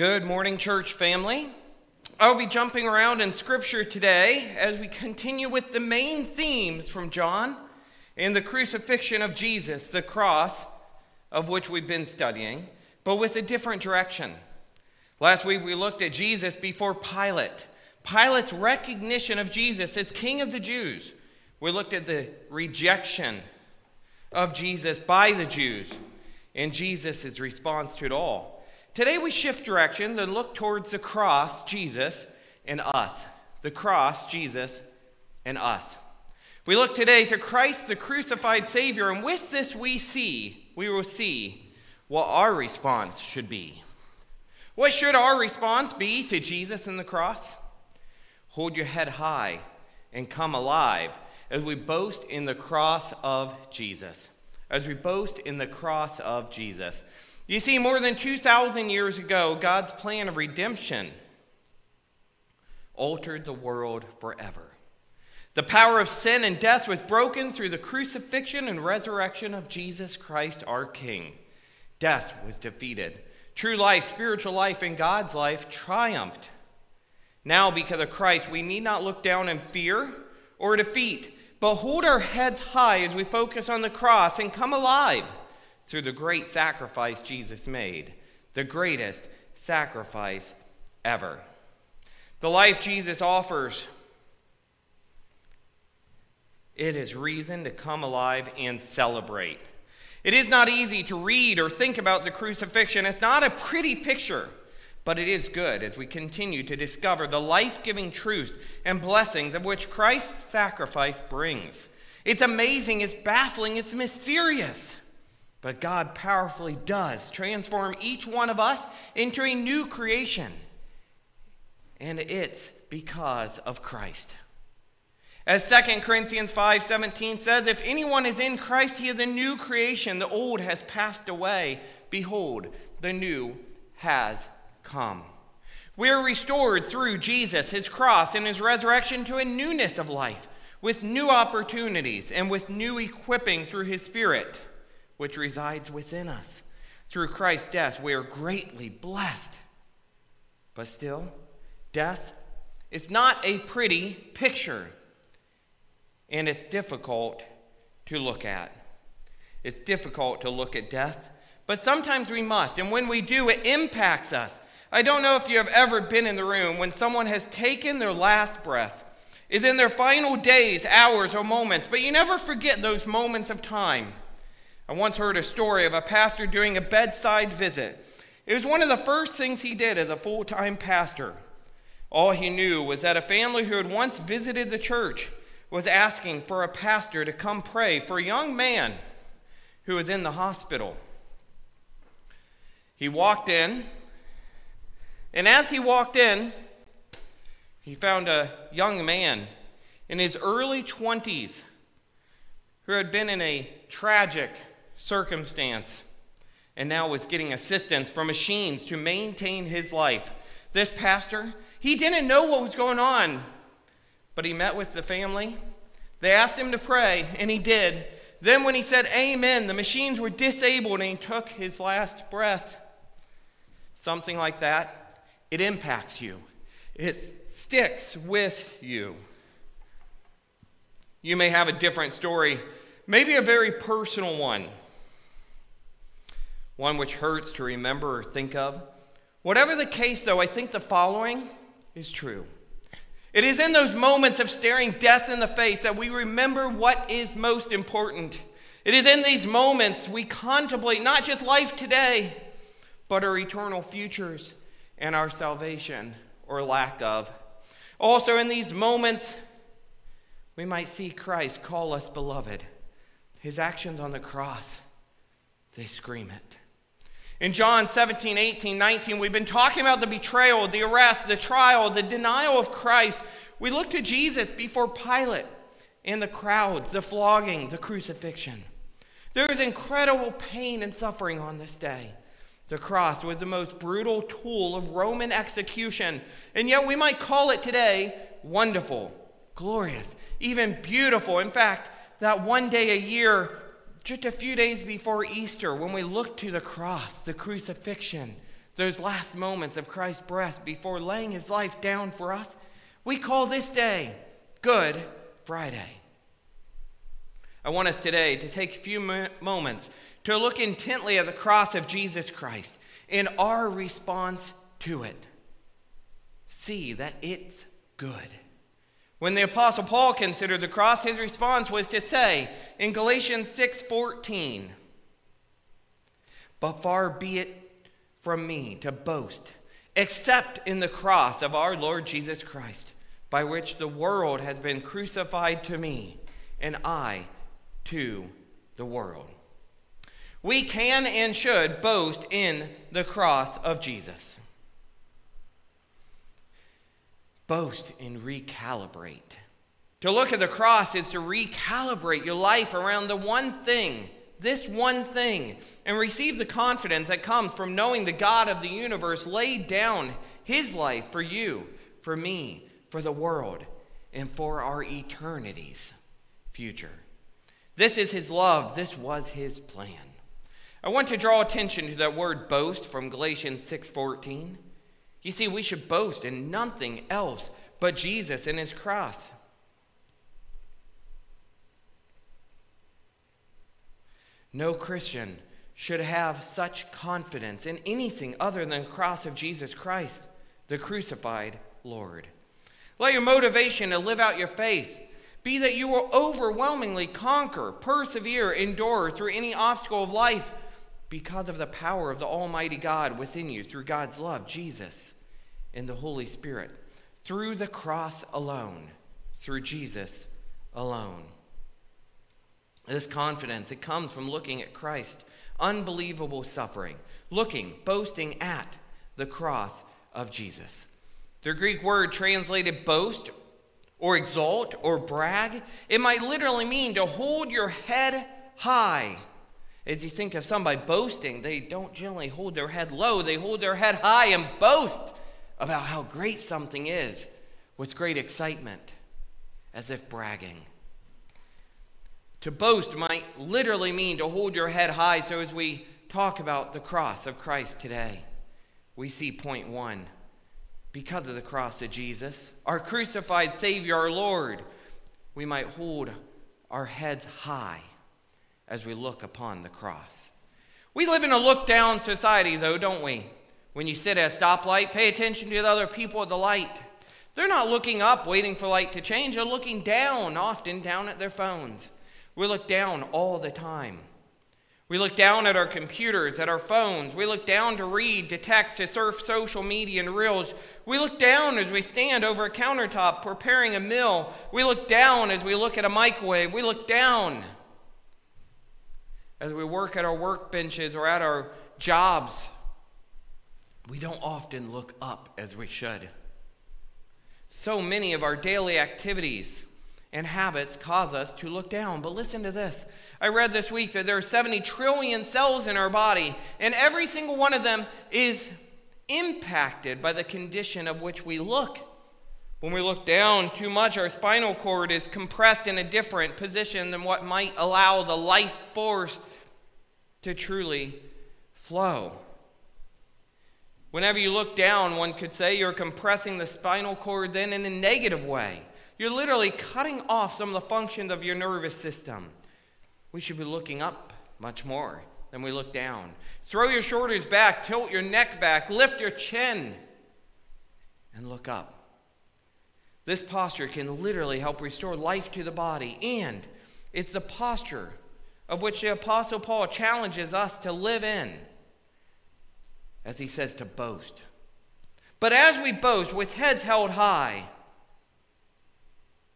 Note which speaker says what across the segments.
Speaker 1: Good morning, church family. I'll be jumping around in scripture today as we continue with the main themes from John in the crucifixion of Jesus, the cross of which we've been studying, but with a different direction. Last week we looked at Jesus before Pilate, Pilate's recognition of Jesus as King of the Jews. We looked at the rejection of Jesus by the Jews and Jesus' response to it all. Today we shift directions and look towards the cross, Jesus, and us. The cross, Jesus, and us. We look today to Christ, the crucified Savior, and with this we see, we will see what our response should be. What should our response be to Jesus and the cross? Hold your head high and come alive as we boast in the cross of Jesus. As we boast in the cross of Jesus. You see, more than 2,000 years ago, God's plan of redemption altered the world forever. The power of sin and death was broken through the crucifixion and resurrection of Jesus Christ, our King. Death was defeated. True life, spiritual life, and God's life triumphed. Now, because of Christ, we need not look down in fear or defeat, but hold our heads high as we focus on the cross and come alive through the great sacrifice Jesus made, the greatest sacrifice ever. The life Jesus offers, it is reason to come alive and celebrate. It is not easy to read or think about the crucifixion. It's not a pretty picture, but it is good as we continue to discover the life giving truths and blessings of which Christ's sacrifice brings. It's amazing, it's baffling, it's mysterious. But God powerfully does transform each one of us into a new creation. And it's because of Christ. As 2 Corinthians 5:17 says, if anyone is in Christ, he is a new creation. The old has passed away. Behold, the new has come. We are restored through Jesus, his cross, and his resurrection to a newness of life, with new opportunities and with new equipping through his Spirit which resides within us. Through Christ's death, we are greatly blessed. But still, death is not a pretty picture, and it's difficult to look at. It's difficult to look at death, but sometimes we must, and when we do, it impacts us. I don't know if you have ever been in the room when someone has taken their last breath, is in their final days, hours, or moments, but you never forget those moments of time I once heard a story of a pastor doing a bedside visit. It was one of the first things he did as a full time pastor. All he knew was that a family who had once visited the church was asking for a pastor to come pray for a young man who was in the hospital. He walked in, and as he walked in, he found a young man in his early 20s who had been in a tragic circumstance and now was getting assistance from machines to maintain his life. This pastor, he didn't know what was going on, but he met with the family. They asked him to pray, and he did. Then, when he said amen, the machines were disabled and he took his last breath. Something like that, it impacts you, it sticks with you. You may have a different story, maybe a very personal one one which hurts to remember or think of. Whatever the case, though, I think the following is true. It is in those moments of staring death in the face that we remember what is most important. It is in these moments we contemplate not just life today, but our eternal futures and our salvation or lack of. Also, in these moments, we might see Christ call us beloved. His actions on the cross, they scream it. In John 17, 18, 19, we've been talking about the betrayal, the arrest, the trial, the denial of Christ. We look to Jesus before Pilate and the crowds, the flogging, the crucifixion. There is incredible pain and suffering on this day. The cross was the most brutal tool of Roman execution, and yet we might call it today wonderful, glorious, even beautiful. In fact, that one day a year just a few days before Easter, when we look to the cross, the crucifixion, those last moments of Christ's breath before laying his life down for us, we call this day Good Friday. I want us today to take a few moments to look intently at the cross of Jesus Christ and our response to it. See that it's good. When the apostle Paul considered the cross, his response was to say in Galatians 6:14, "But far be it from me to boast except in the cross of our Lord Jesus Christ, by which the world has been crucified to me, and I to the world." We can and should boast in the cross of Jesus. Boast and recalibrate. To look at the cross is to recalibrate your life around the one thing, this one thing, and receive the confidence that comes from knowing the God of the universe laid down his life for you, for me, for the world, and for our eternity's future. This is his love, this was his plan. I want to draw attention to that word boast from Galatians 6:14. You see, we should boast in nothing else but Jesus and his cross. No Christian should have such confidence in anything other than the cross of Jesus Christ, the crucified Lord. Let your motivation to live out your faith be that you will overwhelmingly conquer, persevere, endure through any obstacle of life because of the power of the Almighty God within you through God's love, Jesus, and the Holy Spirit, through the cross alone, through Jesus alone. This confidence, it comes from looking at Christ, unbelievable suffering, looking, boasting at the cross of Jesus. The Greek word translated boast or exalt or brag, it might literally mean to hold your head high. As you think of somebody boasting, they don't generally hold their head low, they hold their head high and boast about how great something is with great excitement, as if bragging. To boast might literally mean to hold your head high. So, as we talk about the cross of Christ today, we see point one because of the cross of Jesus, our crucified Savior, our Lord, we might hold our heads high as we look upon the cross. We live in a look down society, though, don't we? When you sit at a stoplight, pay attention to the other people at the light. They're not looking up, waiting for light to change. They're looking down, often down at their phones. We look down all the time. We look down at our computers, at our phones. We look down to read, to text, to surf social media and reels. We look down as we stand over a countertop preparing a meal. We look down as we look at a microwave. We look down as we work at our workbenches or at our jobs. We don't often look up as we should. So many of our daily activities and habits cause us to look down. But listen to this. I read this week that there are 70 trillion cells in our body, and every single one of them is impacted by the condition of which we look. When we look down too much, our spinal cord is compressed in a different position than what might allow the life force to truly flow. Whenever you look down, one could say you're compressing the spinal cord then in a negative way. You're literally cutting off some of the functions of your nervous system. We should be looking up much more than we look down. Throw your shoulders back, tilt your neck back, lift your chin, and look up. This posture can literally help restore life to the body, and it's the posture of which the Apostle Paul challenges us to live in, as he says to boast. But as we boast with heads held high,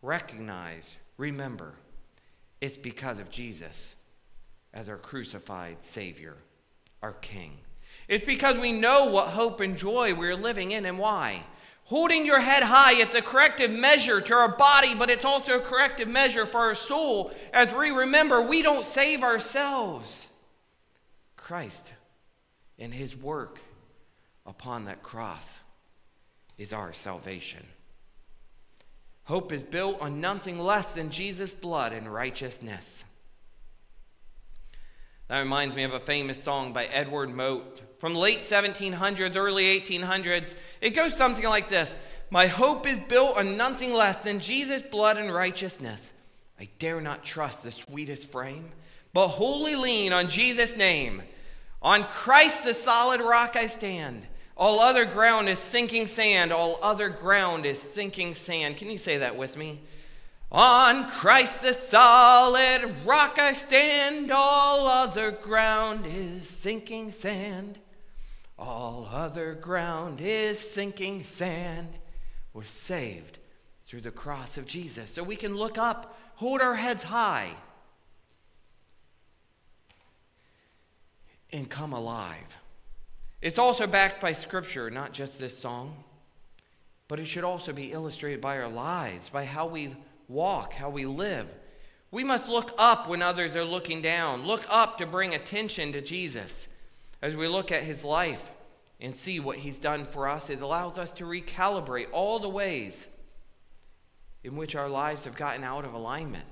Speaker 1: recognize, remember, it's because of Jesus as our crucified Savior, our King. It's because we know what hope and joy we're living in and why. Holding your head high, it's a corrective measure to our body, but it's also a corrective measure for our soul as we remember we don't save ourselves. Christ and his work upon that cross is our salvation. Hope is built on nothing less than Jesus' blood and righteousness. That reminds me of a famous song by Edward Mote from the late 1700s, early 1800s. It goes something like this My hope is built on nothing less than Jesus' blood and righteousness. I dare not trust the sweetest frame, but wholly lean on Jesus' name. On Christ, the solid rock, I stand. All other ground is sinking sand. All other ground is sinking sand. Can you say that with me? On Christ the solid rock I stand, all other ground is sinking sand. All other ground is sinking sand. We're saved through the cross of Jesus. So we can look up, hold our heads high, and come alive. It's also backed by Scripture, not just this song, but it should also be illustrated by our lives, by how we walk, how we live. We must look up when others are looking down, look up to bring attention to Jesus. As we look at his life and see what he's done for us, it allows us to recalibrate all the ways in which our lives have gotten out of alignment.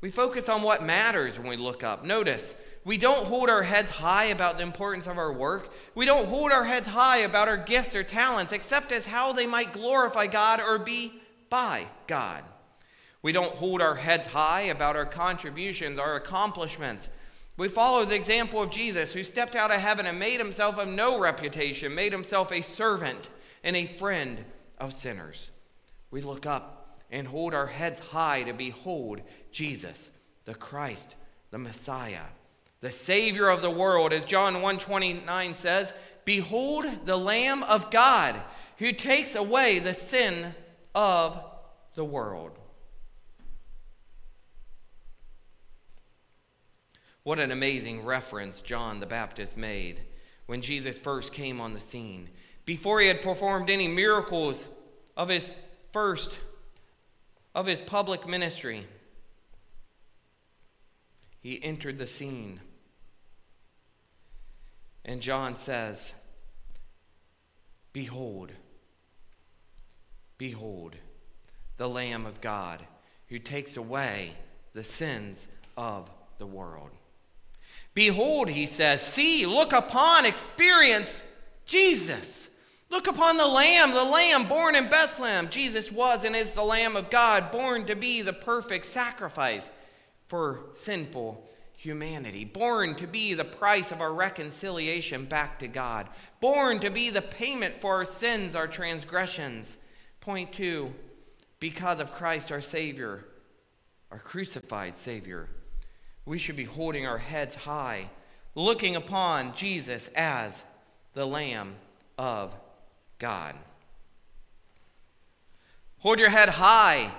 Speaker 1: We focus on what matters when we look up. Notice, we don't hold our heads high about the importance of our work. We don't hold our heads high about our gifts or talents, except as how they might glorify God or be by God. We don't hold our heads high about our contributions, our accomplishments. We follow the example of Jesus, who stepped out of heaven and made himself of no reputation, made himself a servant and a friend of sinners. We look up and hold our heads high to behold Jesus, the Christ, the Messiah, the Savior of the world. As John 1:29 says, "Behold the Lamb of God, who takes away the sin of the world." What an amazing reference John the Baptist made when Jesus first came on the scene. Before he had performed any miracles of his first of his public ministry, he entered the scene. And John says, Behold, behold, the Lamb of God who takes away the sins of the world. Behold, he says, see, look upon, experience Jesus. Look upon the Lamb, the Lamb born in Bethlehem. Jesus was and is the Lamb of God, born to be the perfect sacrifice for sinful humanity, born to be the price of our reconciliation back to God, born to be the payment for our sins, our transgressions. Point two, because of Christ our Savior, our crucified Savior, we should be holding our heads high, looking upon Jesus as the Lamb of God. Hold your head high.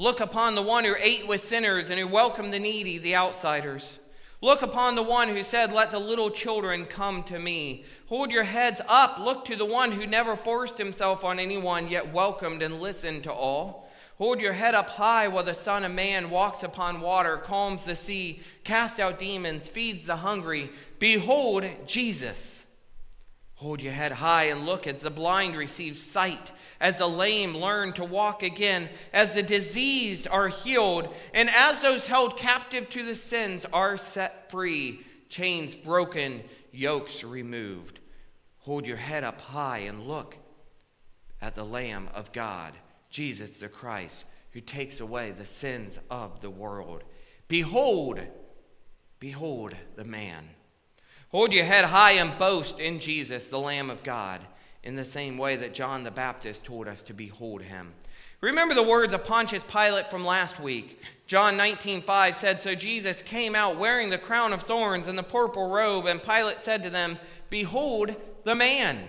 Speaker 1: Look upon the one who ate with sinners and who welcomed the needy, the outsiders. Look upon the one who said, Let the little children come to me. Hold your heads up. Look to the one who never forced himself on anyone, yet welcomed and listened to all. Hold your head up high while the Son of Man walks upon water, calms the sea, casts out demons, feeds the hungry. Behold Jesus. Hold your head high and look as the blind receive sight, as the lame learn to walk again, as the diseased are healed, and as those held captive to the sins are set free, chains broken, yokes removed. Hold your head up high and look at the Lamb of God Jesus the Christ, who takes away the sins of the world. Behold, behold the man. Hold your head high and boast in Jesus, the Lamb of God, in the same way that John the Baptist told us to behold him. Remember the words of Pontius Pilate from last week. John 19:5 said, "So Jesus came out wearing the crown of thorns and the purple robe, and Pilate said to them, Behold the man."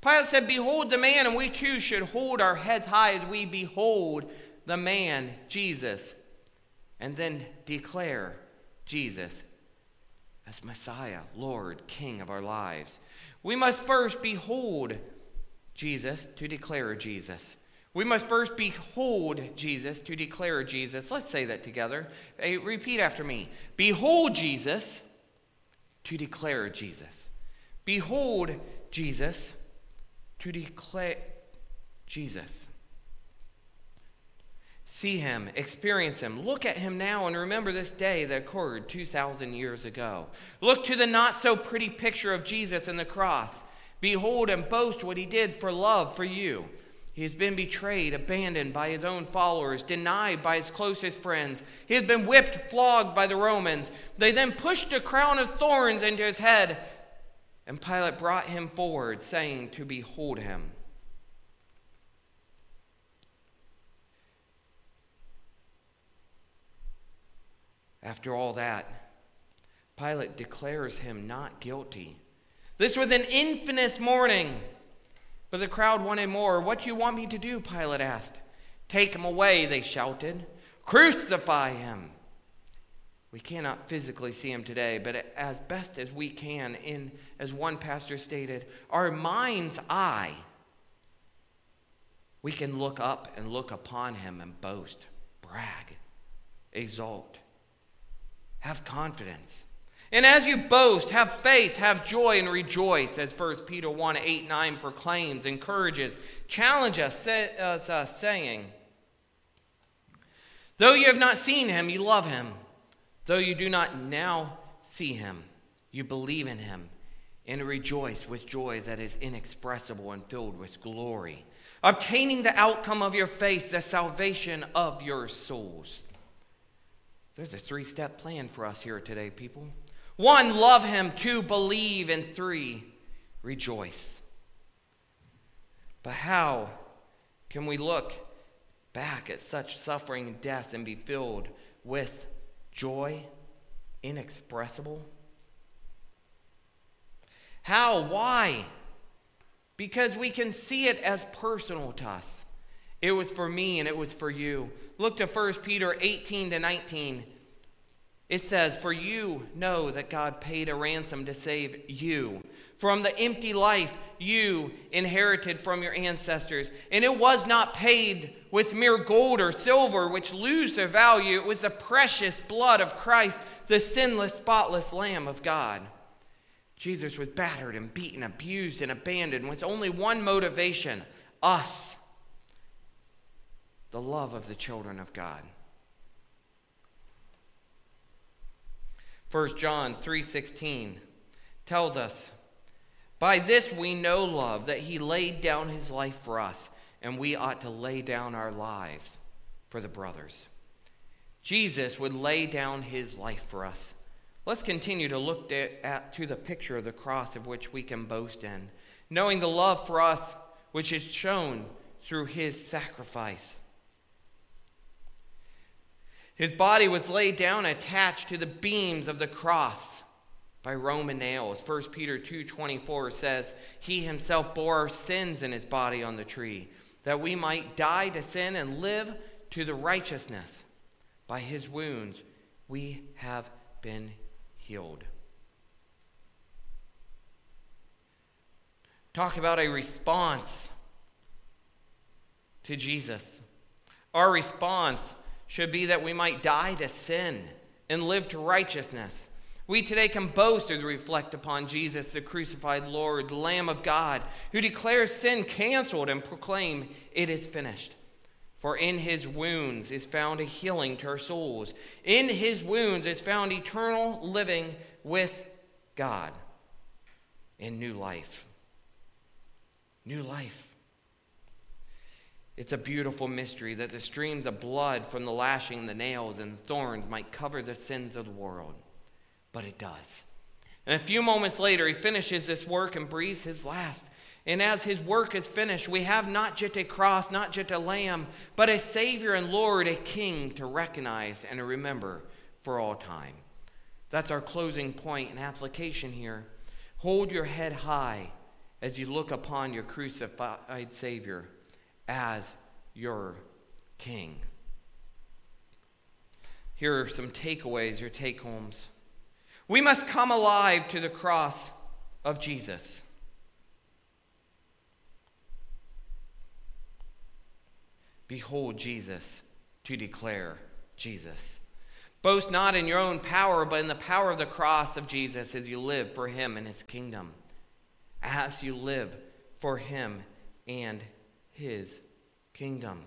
Speaker 1: Pilate said, Behold the man, and we too should hold our heads high as we behold the man, Jesus, and then declare Jesus as Messiah, Lord, King of our lives. We must first behold Jesus to declare Jesus. We must first behold Jesus to declare Jesus. Let's say that together. Hey, repeat after me. Behold Jesus to declare Jesus. Behold Jesus to declare Jesus. See him, experience him. Look at him now and remember this day that occurred 2,000 years ago. Look to the not so pretty picture of Jesus and the cross. Behold and boast what he did for love for you. He has been betrayed, abandoned by his own followers, denied by his closest friends. He has been whipped, flogged by the Romans. They then pushed a crown of thorns into his head, and Pilate brought him forward, saying to behold him. After all that, Pilate declares him not guilty. This was an infamous morning, but the crowd wanted more. What do you want me to do? Pilate asked. Take him away, they shouted. Crucify him. We cannot physically see him today, but as best as we can, in as one pastor stated, our mind's eye, we can look up and look upon him and boast, brag, exalt. Have confidence. And as you boast, have faith, have joy, and rejoice, as 1 Peter 1 8 9 proclaims, encourages, challenges us, uh, saying, Though you have not seen him, you love him. Though you do not now see him, you believe in him and rejoice with joy that is inexpressible and filled with glory, obtaining the outcome of your faith, the salvation of your souls. There's a three step plan for us here today, people. One, love him. Two, believe. And three, rejoice. But how can we look back at such suffering and death and be filled with joy inexpressible? How? Why? Because we can see it as personal to us. It was for me and it was for you. Look to 1 Peter 18 to 19. It says, For you know that God paid a ransom to save you from the empty life you inherited from your ancestors. And it was not paid with mere gold or silver, which lose their value. It was the precious blood of Christ, the sinless, spotless Lamb of God. Jesus was battered and beaten, abused and abandoned with only one motivation us the love of the children of God. 1 John 3:16 tells us, "By this we know love that he laid down his life for us, and we ought to lay down our lives for the brothers." Jesus would lay down his life for us. Let's continue to look at, to the picture of the cross of which we can boast in, knowing the love for us which is shown through his sacrifice. His body was laid down attached to the beams of the cross by Roman nails. 1 Peter 2:24 says, "He himself bore our sins in his body on the tree, that we might die to sin and live to the righteousness. By his wounds we have been healed." Talk about a response to Jesus. Our response should be that we might die to sin and live to righteousness. We today can boast as we reflect upon Jesus, the crucified Lord, Lamb of God, who declares sin canceled and proclaim it is finished. For in his wounds is found a healing to our souls. In his wounds is found eternal living with God in new life. New life. It's a beautiful mystery that the streams of blood from the lashing, the nails, and thorns might cover the sins of the world. But it does. And a few moments later, he finishes this work and breathes his last. And as his work is finished, we have not just a cross, not just a lamb, but a Savior and Lord, a King to recognize and to remember for all time. That's our closing point and application here. Hold your head high as you look upon your crucified Savior as your king. Here are some takeaways, your take homes. We must come alive to the cross of Jesus. Behold Jesus to declare Jesus. Boast not in your own power, but in the power of the cross of Jesus as you live for him and his kingdom. As you live for him and his kingdom.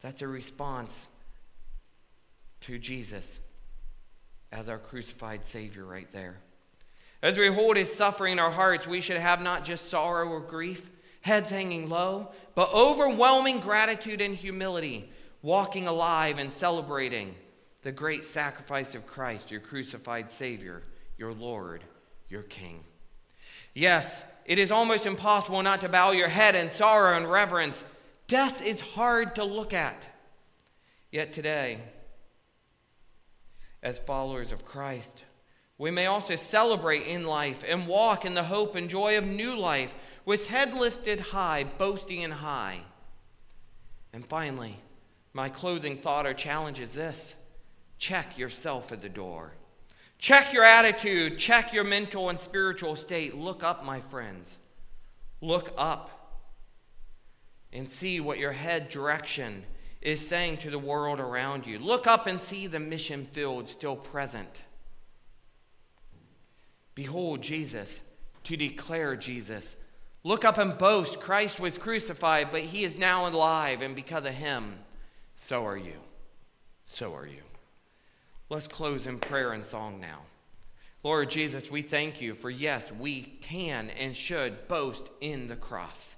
Speaker 1: That's a response to Jesus as our crucified Savior right there. As we hold his suffering in our hearts, we should have not just sorrow or grief, heads hanging low, but overwhelming gratitude and humility, walking alive and celebrating the great sacrifice of Christ, your crucified Savior, your Lord, your King. Yes, it is almost impossible not to bow your head in sorrow and reverence. Death is hard to look at. Yet today, as followers of Christ, we may also celebrate in life and walk in the hope and joy of new life with head lifted high, boasting in high. And finally, my closing thought or challenge is this check yourself at the door. Check your attitude, check your mental and spiritual state. Look up, my friends. Look up and see what your head direction is saying to the world around you. Look up and see the mission field still present. Behold Jesus, to declare Jesus. Look up and boast Christ was crucified, but he is now alive, and because of him, so are you. So are you. Let's close in prayer and song now. Lord Jesus, we thank you for yes, we can and should boast in the cross.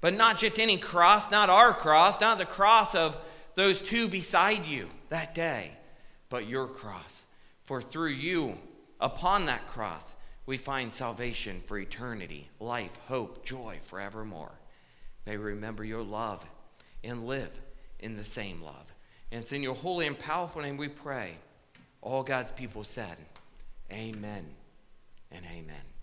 Speaker 1: But not just any cross, not our cross, not the cross of those two beside you that day, but your cross. For through you, upon that cross, we find salvation for eternity, life, hope, joy forevermore. May we remember your love and live in the same love. And it's in your holy and powerful name we pray. All God's people said, Amen and amen.